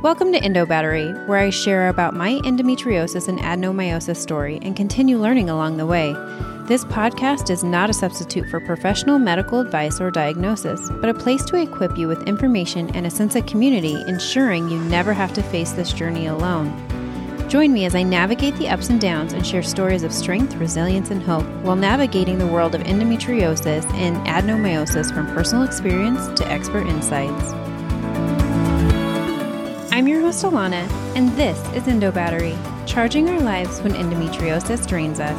Welcome to Endo Battery, where I share about my endometriosis and adenomyosis story and continue learning along the way. This podcast is not a substitute for professional medical advice or diagnosis, but a place to equip you with information and a sense of community, ensuring you never have to face this journey alone. Join me as I navigate the ups and downs and share stories of strength, resilience, and hope while navigating the world of endometriosis and adenomyosis from personal experience to expert insights. I'm your host, Alana, and this is Endo Battery, charging our lives when endometriosis drains us.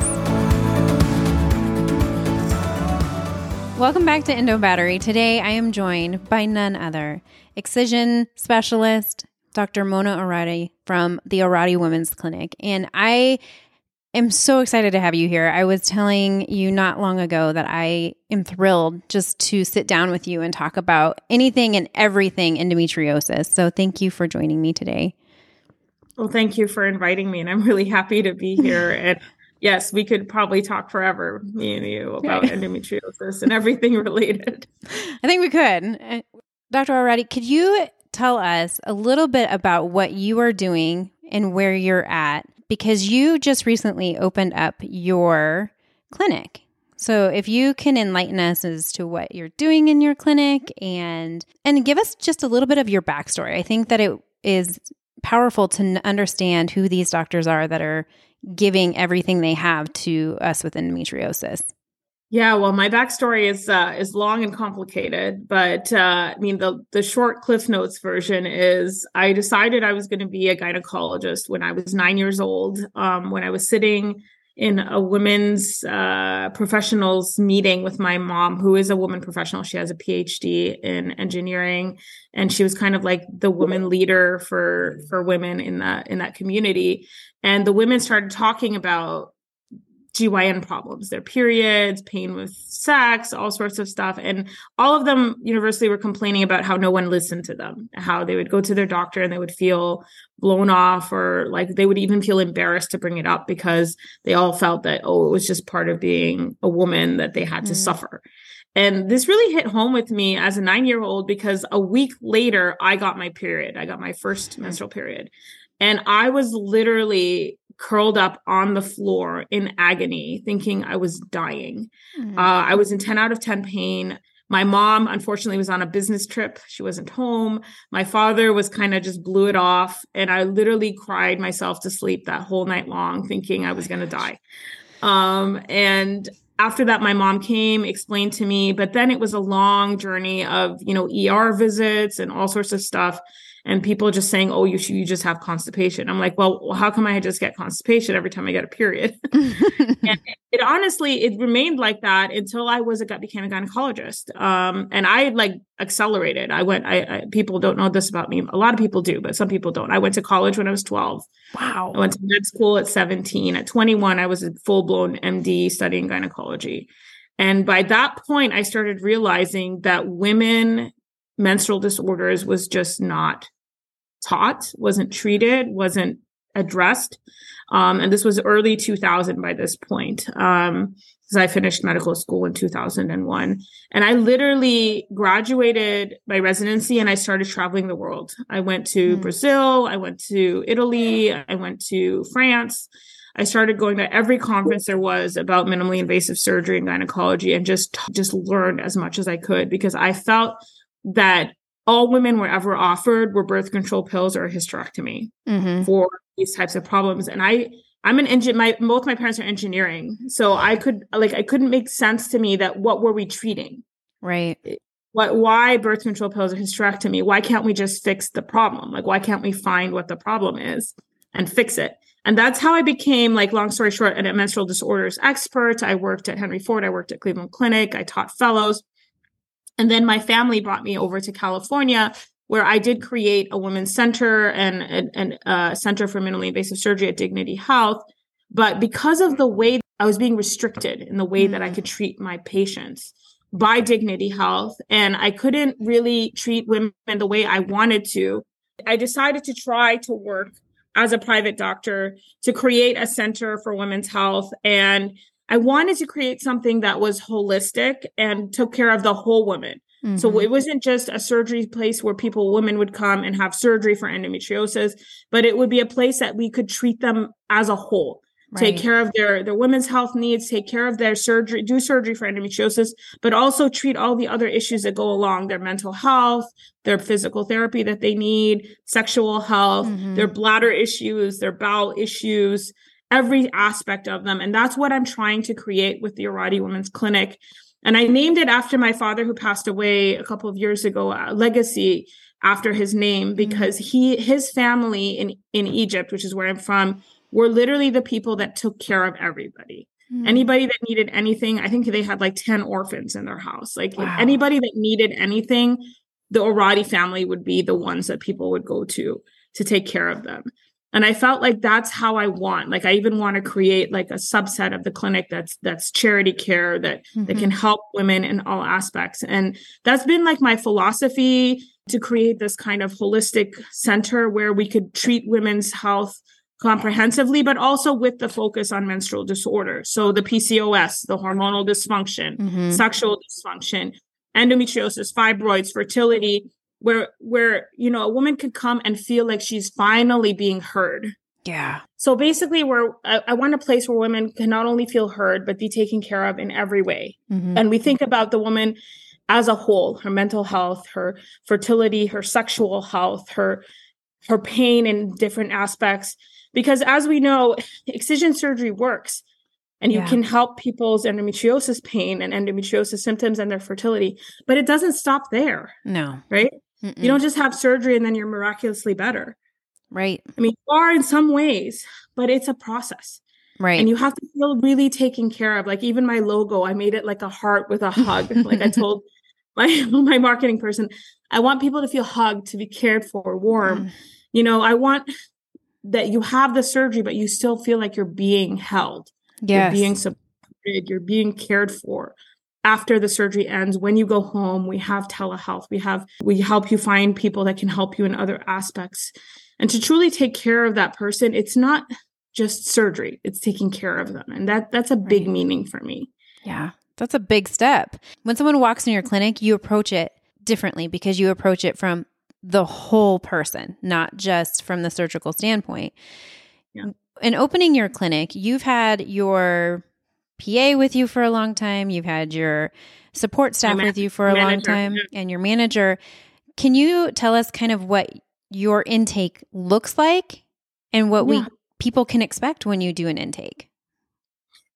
Welcome back to Endo Battery. Today I am joined by none other excision specialist, Dr. Mona Orady from the Orady Women's Clinic. And I am so excited to have you here. I was telling you not long ago that I am thrilled just to sit down with you and talk about anything and everything endometriosis. So thank you for joining me today. Well, thank you for inviting me, and I'm really happy to be here. and yes, we could probably talk forever, me and you, about endometriosis and everything related. I think we could. Uh, Dr. Orady, could you tell us a little bit about what you are doing and where you're at because you just recently opened up your clinic. So if you can enlighten us as to what you're doing in your clinic and and give us just a little bit of your backstory. I think that it is powerful to understand who these doctors are that are giving everything they have to us with endometriosis. Yeah, well, my backstory is uh, is long and complicated, but uh, I mean the the short Cliff Notes version is I decided I was going to be a gynecologist when I was nine years old. Um, when I was sitting in a women's uh, professionals meeting with my mom, who is a woman professional. She has a PhD in engineering, and she was kind of like the woman leader for for women in that in that community. And the women started talking about GYN problems, their periods, pain with sex, all sorts of stuff. And all of them universally were complaining about how no one listened to them, how they would go to their doctor and they would feel blown off or like they would even feel embarrassed to bring it up because they all felt that, oh, it was just part of being a woman that they had mm. to suffer. And this really hit home with me as a nine year old because a week later, I got my period. I got my first menstrual period. And I was literally curled up on the floor in agony, thinking I was dying. Mm-hmm. Uh, I was in 10 out of 10 pain. My mom, unfortunately, was on a business trip. She wasn't home. My father was kind of just blew it off. And I literally cried myself to sleep that whole night long, thinking I was going to die. Um, and after that, my mom came, explained to me, but then it was a long journey of, you know, ER visits and all sorts of stuff and people just saying, "Oh, you should, you just have constipation." I'm like, "Well, how come I just get constipation every time I get a period?" and it, it, honestly it remained like that until I was a became a gynecologist. Um, and I like accelerated. I went. I, I, people don't know this about me. A lot of people do, but some people don't. I went to college when I was 12. Wow. I went to med school at 17. At 21, I was a full blown MD studying gynecology. And by that point, I started realizing that women menstrual disorders was just not taught, wasn't treated, wasn't addressed. Um, and this was early 2000 by this point. Um, because I finished medical school in 2001. And I literally graduated my residency and I started traveling the world. I went to mm. Brazil, I went to Italy, I went to France. I started going to every conference there was about minimally invasive surgery and gynecology and just just learned as much as I could because I felt that all women were ever offered were birth control pills or a hysterectomy mm-hmm. for these types of problems. And I, I'm an engine. My both my parents are engineering, so I could like I couldn't make sense to me that what were we treating? Right. What? Why birth control pills or hysterectomy? Why can't we just fix the problem? Like why can't we find what the problem is and fix it? And that's how I became, like, long story short, a menstrual disorders expert. I worked at Henry Ford. I worked at Cleveland Clinic. I taught fellows. And then my family brought me over to California, where I did create a women's center and a uh, center for minimally invasive surgery at Dignity Health. But because of the way I was being restricted in the way mm. that I mm. could treat my patients by Dignity Health, and I couldn't really treat women the way I wanted to, I decided to try to work as a private doctor to create a center for women's health and I wanted to create something that was holistic and took care of the whole woman. Mm-hmm. So it wasn't just a surgery place where people, women would come and have surgery for endometriosis, but it would be a place that we could treat them as a whole. Right. Take care of their their women's health needs, take care of their surgery, do surgery for endometriosis, but also treat all the other issues that go along their mental health, their physical therapy that they need, sexual health, mm-hmm. their bladder issues, their bowel issues, every aspect of them. And that's what I'm trying to create with the Orady Women's Clinic. And I named it after my father, who passed away a couple of years ago, uh, Legacy after his name, mm-hmm. because he his family in in Egypt, which is where I'm from, were literally the people that took care of everybody. Mm-hmm. Anybody that needed anything, I think they had like 10 orphans in their house. Like wow. anybody that needed anything, the Orady family would be the ones that people would go to to take care of them and i felt like that's how i want like i even want to create like a subset of the clinic that's that's charity care that mm-hmm. that can help women in all aspects and that's been like my philosophy to create this kind of holistic center where we could treat women's health comprehensively but also with the focus on menstrual disorder so the pcos the hormonal dysfunction mm-hmm. sexual dysfunction endometriosis fibroids fertility where where you know a woman could come and feel like she's finally being heard. Yeah. So basically where I, I, want a place where women can not only feel heard but be taken care of in every way. Mm-hmm. and we think about the woman as a whole her mental health her fertility her sexual health her her pain in different aspects. Because as we know excision surgery works and you yeah. can help people's endometriosis pain and endometriosis symptoms and their fertility but it doesn't stop there. No. Right Mm-mm. You don't just have surgery and then you're miraculously better. Right. I mean, you are in some ways, but it's a process. Right. And you have to feel really taken care of. Like even my logo, I made it like a heart with a hug. like I told my my marketing person, I want people to feel hugged, to be cared for, warm. Mm. You know, I want that you have the surgery, but you still feel like you're being held. Yes. You're being supported, you're being cared for after the surgery ends when you go home we have telehealth. We have we help you find people that can help you in other aspects. And to truly take care of that person it's not just surgery it's taking care of them. And that that's a big right. meaning for me. Yeah that's a big step. When someone walks in your clinic you approach it differently because you approach it from the whole person not just from the surgical standpoint. Yeah. in opening your clinic you've had your PA with you for a long time, you've had your support staff with you for a manager, long time, and your manager. Can you tell us kind of what your intake looks like and what yeah. we people can expect when you do an intake?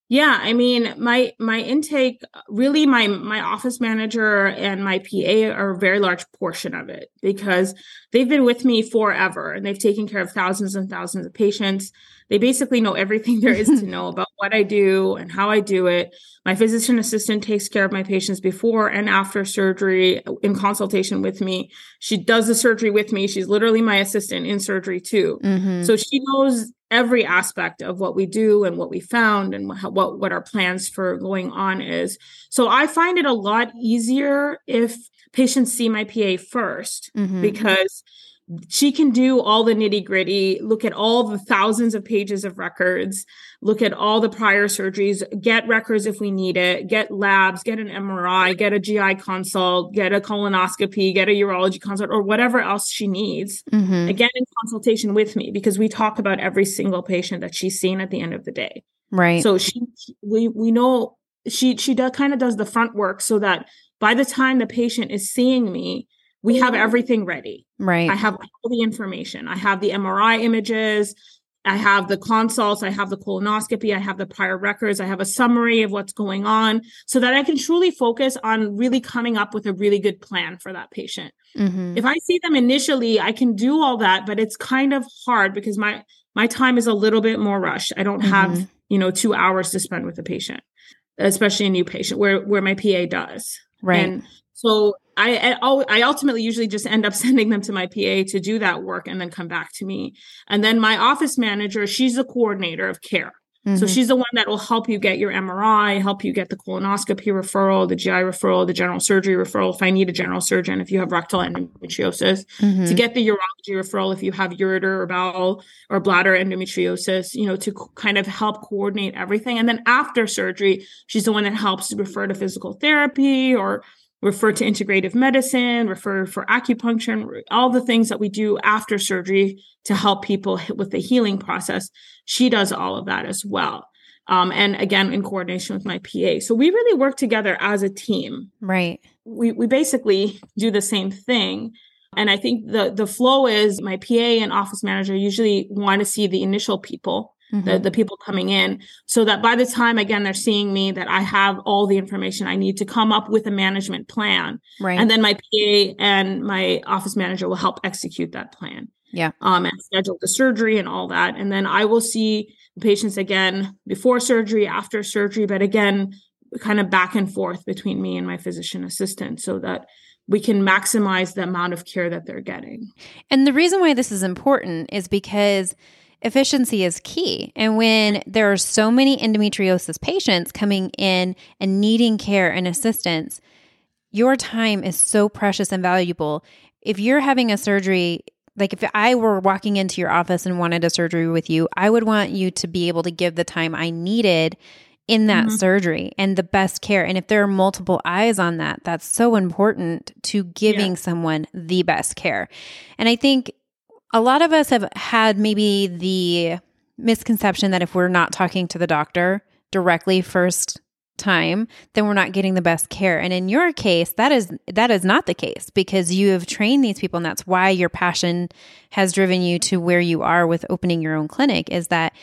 Yeah, I mean, my my intake really my my office manager and my PA are a very large portion of it because they've been with me forever and they've taken care of thousands and thousands of patients. They basically know everything there is to know about what I do and how I do it. My physician assistant takes care of my patients before and after surgery in consultation with me. She does the surgery with me. She's literally my assistant in surgery too. Mm-hmm. So she knows every aspect of what we do and what we found and what what our plans for going on is. So I find it a lot easier if patients see my PA 1st mm-hmm. because she can do all the nitty gritty, look at all the thousands of pages of records, look at all the prior surgeries, get records if we need it, get labs, get an MRI, get a GI consult, get a colonoscopy, get a urology consult, or whatever else she needs. Mm-hmm. Again, in consultation with me, because we talk about every single patient that she's seen at the end of the day. Right. So she, we, we know she, she does kind of does the front work so that by the time the patient is seeing me, we have everything ready. Right. I have all the information. I have the MRI images. I have the consults. I have the colonoscopy. I have the prior records. I have a summary of what's going on so that I can truly focus on really coming up with a really good plan for that patient. Mm-hmm. If I see them initially, I can do all that, but it's kind of hard because my, my time is a little bit more rushed. I don't mm-hmm. have, you know, two hours to spend with a patient, especially a new patient where, where my PA does. Right. And so I, I ultimately usually just end up sending them to my PA to do that work and then come back to me. And then my office manager, she's the coordinator of care. Mm-hmm. So she's the one that will help you get your MRI, help you get the colonoscopy referral, the GI referral, the general surgery referral. If I need a general surgeon, if you have rectal endometriosis, mm-hmm. to get the urology referral, if you have ureter or bowel or bladder endometriosis, you know, to kind of help coordinate everything. And then after surgery, she's the one that helps refer to physical therapy or refer to integrative medicine, refer for acupuncture, all the things that we do after surgery to help people with the healing process. She does all of that as well. Um, and again, in coordination with my PA. So we really work together as a team. Right. We, we basically do the same thing. And I think the, the flow is my PA and office manager usually want to see the initial people mm-hmm. the, the people coming in so that by the time again they're seeing me that i have all the information i need to come up with a management plan. Right. And then my pa and my office manager will help execute that plan. Yeah. Um and schedule the surgery and all that. And then i will see patients again before surgery after surgery but again kind of back and forth between me and my physician assistant so that we can maximize the amount of care that they're getting. And the reason why this is important is because efficiency is key. And when there are so many endometriosis patients coming in and needing care and assistance, your time is so precious and valuable. If you're having a surgery, like if I were walking into your office and wanted a surgery with you, I would want you to be able to give the time I needed in that mm-hmm. surgery and the best care. And if there are multiple eyes on that, that's so important to giving yeah. someone the best care. And I think a lot of us have had maybe the misconception that if we're not talking to the doctor directly first time then we're not getting the best care. And in your case that is that is not the case because you have trained these people and that's why your passion has driven you to where you are with opening your own clinic is that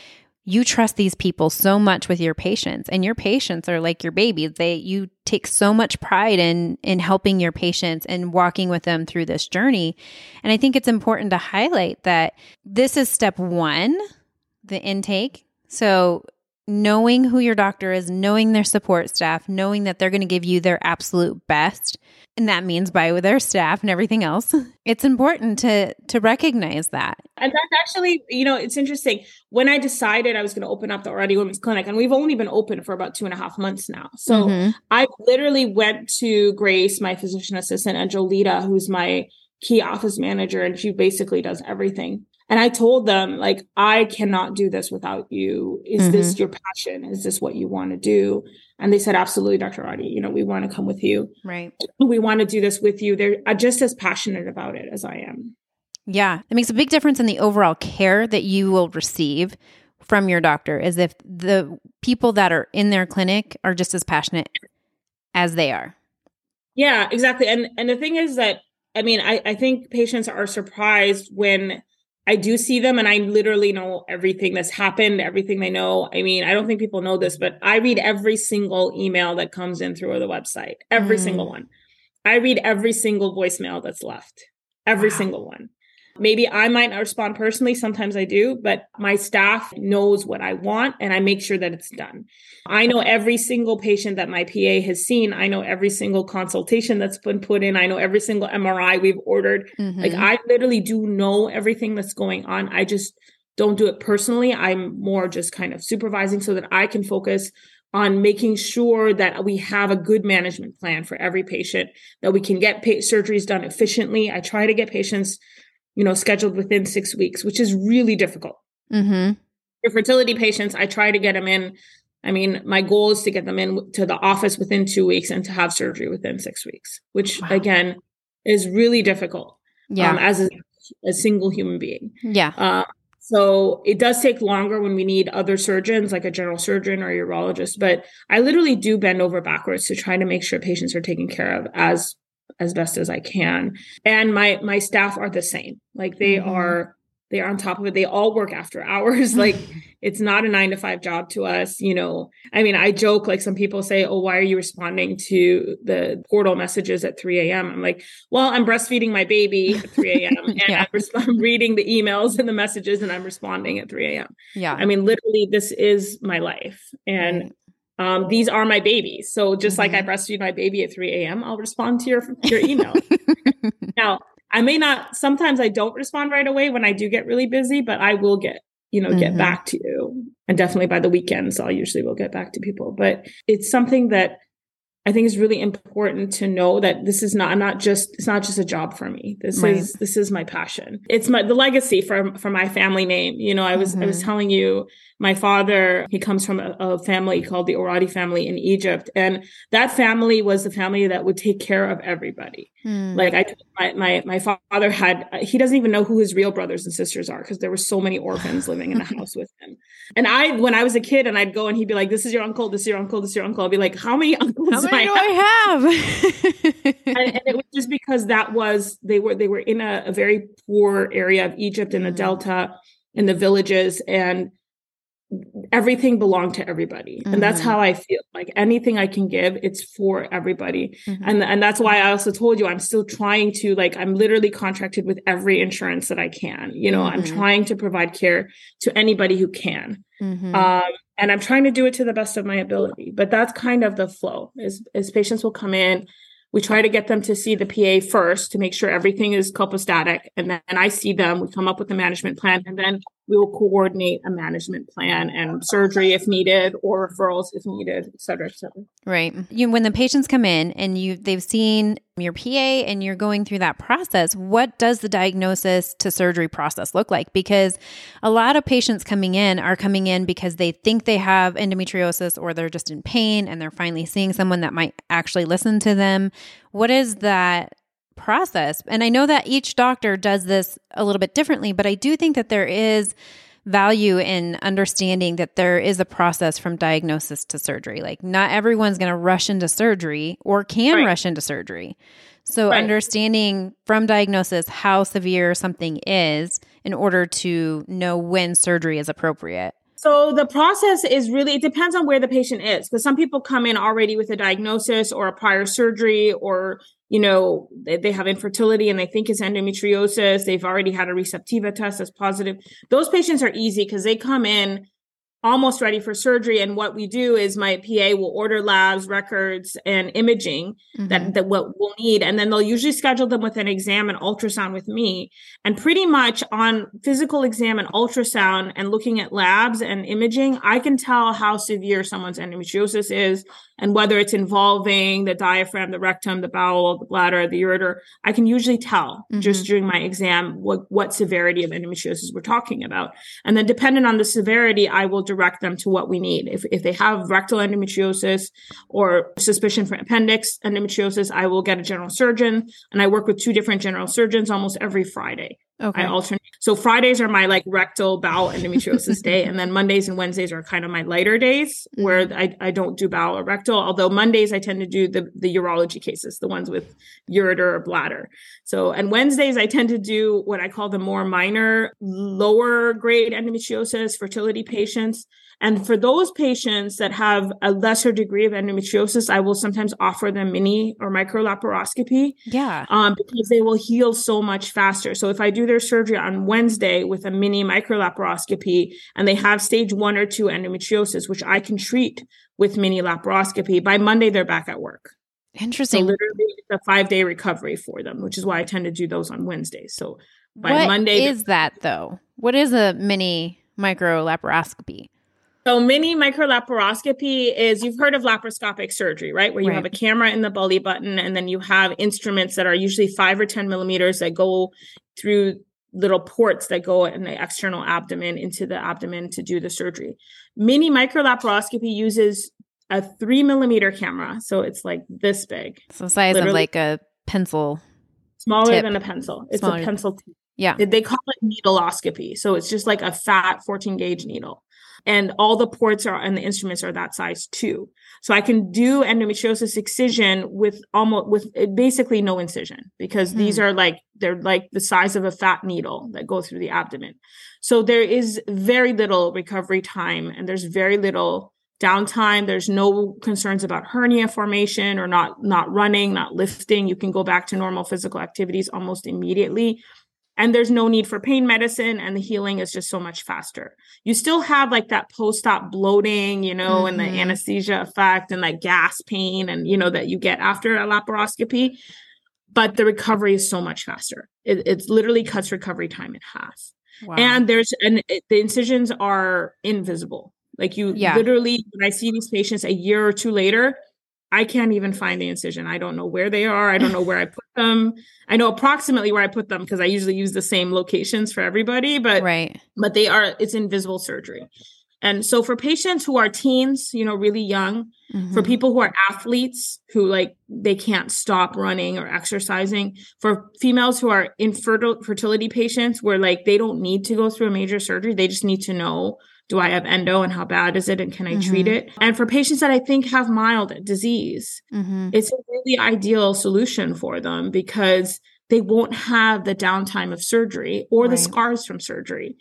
you trust these people so much with your patients and your patients are like your babies. They you take so much pride in in helping your patients and walking with them through this journey. And i think it's important to highlight that this is step 1 the intake. So knowing who your doctor is knowing their support staff knowing that they're going to give you their absolute best and that means by with their staff and everything else it's important to to recognize that. And that's actually you know it's interesting. When i decided i was going to open up the Orady women's clinic and we've only been open for about two and a half months now. So mm-hmm. i literally went to grace my physician assistant and jolita who's my key office manager and she basically does everything and I told them, like, I cannot do this without you. Is mm-hmm. this your passion? Is this what you want to do? And they said, absolutely, Dr. Orady, you know, we want to come with you. Right. We want to do this with you. They're uh, just as passionate about it as I am. Yeah. It makes a big difference in the overall care that you will receive from your doctor is if the people that are in their clinic are just as passionate as they are. Yeah, exactly. And and the thing is that I mean, I, I think patients are surprised when I do see them and I literally know everything that's happened, everything they know. I mean, I don't think people know this, but I read every single email that comes in through the website, every mm. single one. I read every single voicemail that's left, every wow. single one. Maybe I might not respond personally. Sometimes I do, but my staff knows what I want and I make sure that it's done. I know every single patient that my PA has seen. I know every single consultation that's been put in. I know every single MRI we've ordered. Mm-hmm. Like I literally do know everything that's going on. I just don't do it personally. I'm more just kind of supervising so that I can focus on making sure that we have a good management plan for every patient, that we can get pa- surgeries done efficiently. I try to get patients you know, scheduled within six weeks, which is really difficult. Mm-hmm. For fertility patients, I try to get them in. I mean, my goal is to get them in to the office within two weeks and to have surgery within six weeks, which wow. again is really difficult. Yeah. Um, as a, a, single human being. Yeah. Uh, so it does take longer when we need other surgeons, like a general surgeon or urologist. But I literally do bend over backwards to try to make sure patients are taken care of as as best as I can. And my my staff are the same. Like they mm-hmm. are they are on top of it. They all work after hours. like it's not a nine to five job to us. You know, I mean, I joke like some people say, Oh, why are you responding to the portal messages at 3 a.m.? I'm like, well, I'm breastfeeding my baby at 3 a.m. and yeah. I'm, I'm, reading the emails and the messages and I'm responding at 3 a.m. Yeah. I mean, literally, this is my life. And right um, these are my babies. So just mm-hmm. like I mm-hmm. breastfeed my baby at 3 a.m., I'll respond to your your email. now, I may not. Sometimes I don't respond right away when I do get really busy, but I will get you know mm-hmm. get back to you. And definitely by the weekends, I'll usually will get back to people. But it's something that I think it's really important to know that this is not I'm not just it's not just a job for me. This right. is this is my passion. It's my the legacy for for my family name. You know, I was mm-hmm. I was mm-hmm. telling you my father he comes from a, a, family called the Orady family in Egypt and that family was the family that would take care of everybody. Mm. Like I my, my my father had he doesn't even know who his real brothers and sisters are because there were so many orphans living in the house with him. And I when I was a kid and I'd go and he'd be like this is your uncle, this is your uncle, this is your uncle. I'd be like how many uncles how many do I have? and, and, it was just because that was they were they were in a, a very poor area of Egypt in the mm. delta in the villages and everything belonged to everybody mm-hmm. and that's mm-hmm. how i feel like anything i can give it's for everybody mm-hmm. and and that's why i also told you i'm still trying to like i'm literally contracted with every insurance that i can you know mm-hmm. i'm trying to provide care to anybody who can mm-hmm. um, and i'm trying to do it to the best of my ability but that's kind of the flow is is patients will come in we try to get them to see the PA first to make sure everything is copacetic. And then I see them, we come up with a management plan, and then we will coordinate a management plan and surgery if needed or referrals if needed, et cetera, et cetera. Right. You, when the patients come in and you they've seen your PA and you're going through that process, what does the diagnosis to surgery process look like? Because a lot of patients coming in are coming in because they think they have endometriosis or they're just in pain and they're finally seeing someone that might actually listen to them. What is that process. And I know that each doctor does this a little bit differently, but I do think that there is value in understanding that there is a process from diagnosis to surgery. Like, not everyone's going to rush into surgery or can right. rush into surgery. So, right. understanding from diagnosis how severe something is in order to know when surgery is appropriate. So the process is really it depends on where the patient is because some people come in already with a diagnosis or a prior surgery or you know, they, they have infertility and they think it's endometriosis. They've already had a receptiva test that's positive. Those patients are easy because they come in almost ready for surgery and what we do is my pa will order labs records and imaging mm-hmm. that that what we'll need and then they'll usually schedule them with an exam and ultrasound with me and pretty much on physical exam and ultrasound and looking at labs and imaging i can tell how severe someone's endometriosis is and whether it's involving the diaphragm, the rectum, the bowel, the bladder, the ureter, I can usually tell mm-hmm. just during my exam what, what severity of endometriosis we're talking about. And then depending on the severity, I will direct them to what we need. If, if they have rectal endometriosis or suspicion for appendix endometriosis, I will get a general surgeon and I work with two different general surgeons almost every Friday. Okay. I alternate. So Fridays are my like rectal bowel endometriosis day, and then Mondays and Wednesdays are kind of my lighter days mm-hmm. where I, I don't do bowel or rectal. Although Mondays I tend to do the the urology cases, the ones with ureter or bladder. So and Wednesdays I tend to do what I call the more minor, lower grade endometriosis fertility patients. And for those patients that have a lesser degree of endometriosis, I will sometimes offer them mini or micro laparoscopy. Yeah. Um, because they will heal so much faster. So if I do their surgery on Wednesday with a mini micro laparoscopy and they have stage one or two endometriosis, which I can treat with mini laparoscopy, by Monday they're back at work. Interesting. So literally it's a five day recovery for them, which is why I tend to do those on Wednesdays. So by what Monday is that though? What is a mini micro laparoscopy? So mini microlaparoscopy is you've heard of laparoscopic surgery, right? Where you right. have a camera in the belly button and then you have instruments that are usually five or 10 millimeters that go through little ports that go in the external abdomen into the abdomen to do the surgery. Mini microlaparoscopy uses a three millimeter camera. So it's like this big. So size of like a pencil. Smaller tip. than a pencil. It's smaller. a pencil tip. Yeah. They call it needleoscopy. So it's just like a fat 14 gauge needle and all the ports are and the instruments are that size too. So I can do endometriosis excision with almost with basically no incision because mm. these hmm. are like they're like the size of a fat needle that go through the abdomen. So there is very little recovery time and there's very little downtime there's no concerns about hernia formation or not not running not lifting you can go back to normal physical activities almost immediately and there's no need for pain medicine and the healing is just so much faster you still have like that post-op bloating you know mm-hmm. and the mm-hmm. anesthesia effect and like gas pain and you know that you get after a laparoscopy but the recovery is so much faster it, it literally cuts recovery time in half wow. and there's and it, the incisions are invisible like you yeah. literally when i see these patients a year or two later I can't even find the incision. I don't know where they are. I don't know where I put them. I know approximately where I put them because I usually use the same locations for everybody, but right. But they are it's invisible surgery. And so for patients who are teens, you know, really young, mm-hmm. for people who are athletes who like they can't stop running or exercising, for females who are infertile fertility patients where like they don't need to go through a major surgery, they just need to know do I have endo and how bad is it and can I mm-hmm. treat it? And for patients that I think have mild disease, mm-hmm. it's a really ideal solution for them because they won't have the downtime of surgery or right. the scars from surgery.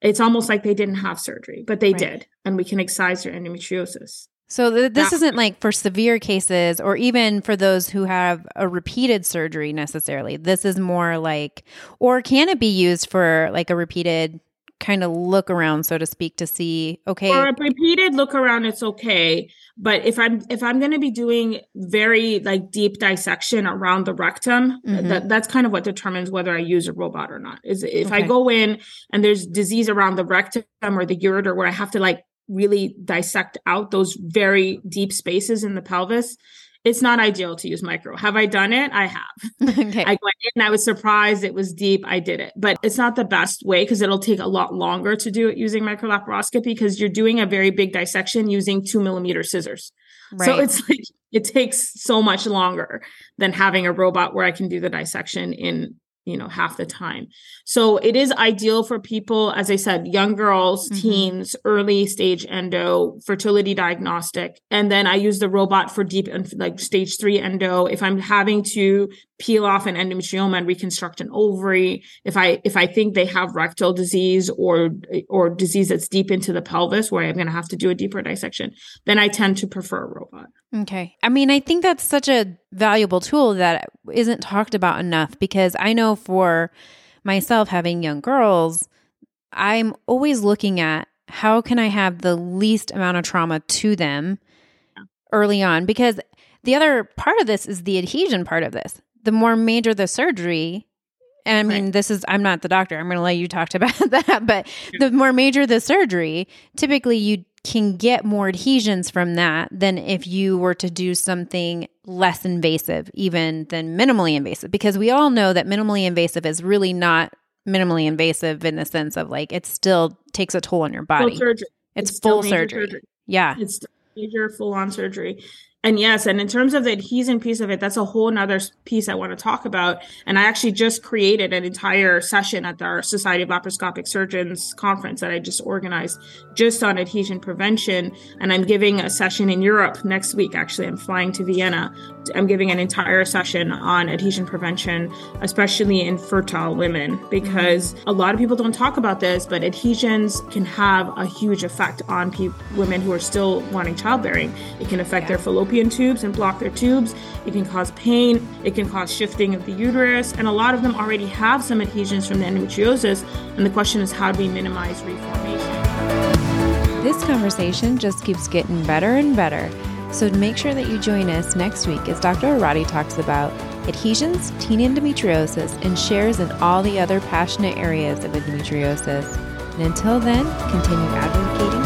It's almost like they didn't have surgery, but they right. did, and we can excise their endometriosis. So th- this that- isn't like for severe cases or even for those who have a repeated surgery necessarily. This is more like, or can it be used for like a repeated kind of look around, so to speak, to see okay. For a repeated look around, it's okay. But if I'm if I'm going to be doing very like deep dissection around the rectum, mm-hmm. that that's kind of what determines whether I use a robot or not. Is if okay. I go in and there's disease around the rectum or the ureter where I have to like really dissect out those very deep spaces in the pelvis it's not ideal to use micro. Have I done it? I have. Okay. I went in, I was surprised it was deep. I did it, but it's not the best way because it'll take a lot longer to do it using microlaparoscopy because you're doing a very big dissection using two millimeter scissors. Right. So it's like it takes so much longer than having a robot where I can do the dissection in you know half the time. So it is ideal for people as i said young girls mm-hmm. teens early stage endo fertility diagnostic. And then i use the robot for deep and like stage 3 endo. If i'm having to peel off an endometrioma and reconstruct an ovary. If i if i think they have rectal disease or or disease that's deep into the pelvis where i'm going to have to do a deeper dissection then i tend to prefer a robot. Okay. I mean i think that's such a valuable tool that isn't talked about enough because i know for myself having young girls i'm always looking at how can i have the least amount of trauma to them early on? Because the other part of this is the adhesion part of this the more major the surgery, and I mean, right. this is, I'm not the doctor. I'm going to let you talk about that. But the more major the surgery, typically you can get more adhesions from that than if you were to do something less invasive, even than minimally invasive. Because we all know that minimally invasive is really not minimally invasive in the sense of like it still takes a toll on your body. Full surgery. It's, it's full surgery. surgery. Yeah. It's major full on surgery. And yes, and in terms of the adhesion piece of it, that's a whole nother piece I want to talk about. And I actually just created an entire session at our Society of Laparoscopic Surgeons conference that I just organized just on adhesion prevention. And I'm giving a session in Europe next week. Actually, I'm flying to Vienna. I'm giving an entire session on adhesion prevention, especially in fertile women, mm-hmm. because a lot of people don't talk about this, but adhesions can have a huge effect on pe- women who are still wanting childbearing. It can affect yeah. their fallopian fallopian tubes and block their tubes. It can cause pain. It can cause shifting of the uterus. And a lot of them already have some adhesions from the endometriosis. And the question is how do we minimize reformation? This conversation just keeps getting better and better. So make sure that you join us next week as Dr. Orady talks about adhesions, teen endometriosis, and shares in all the other passionate areas of endometriosis. And until then, continue advocating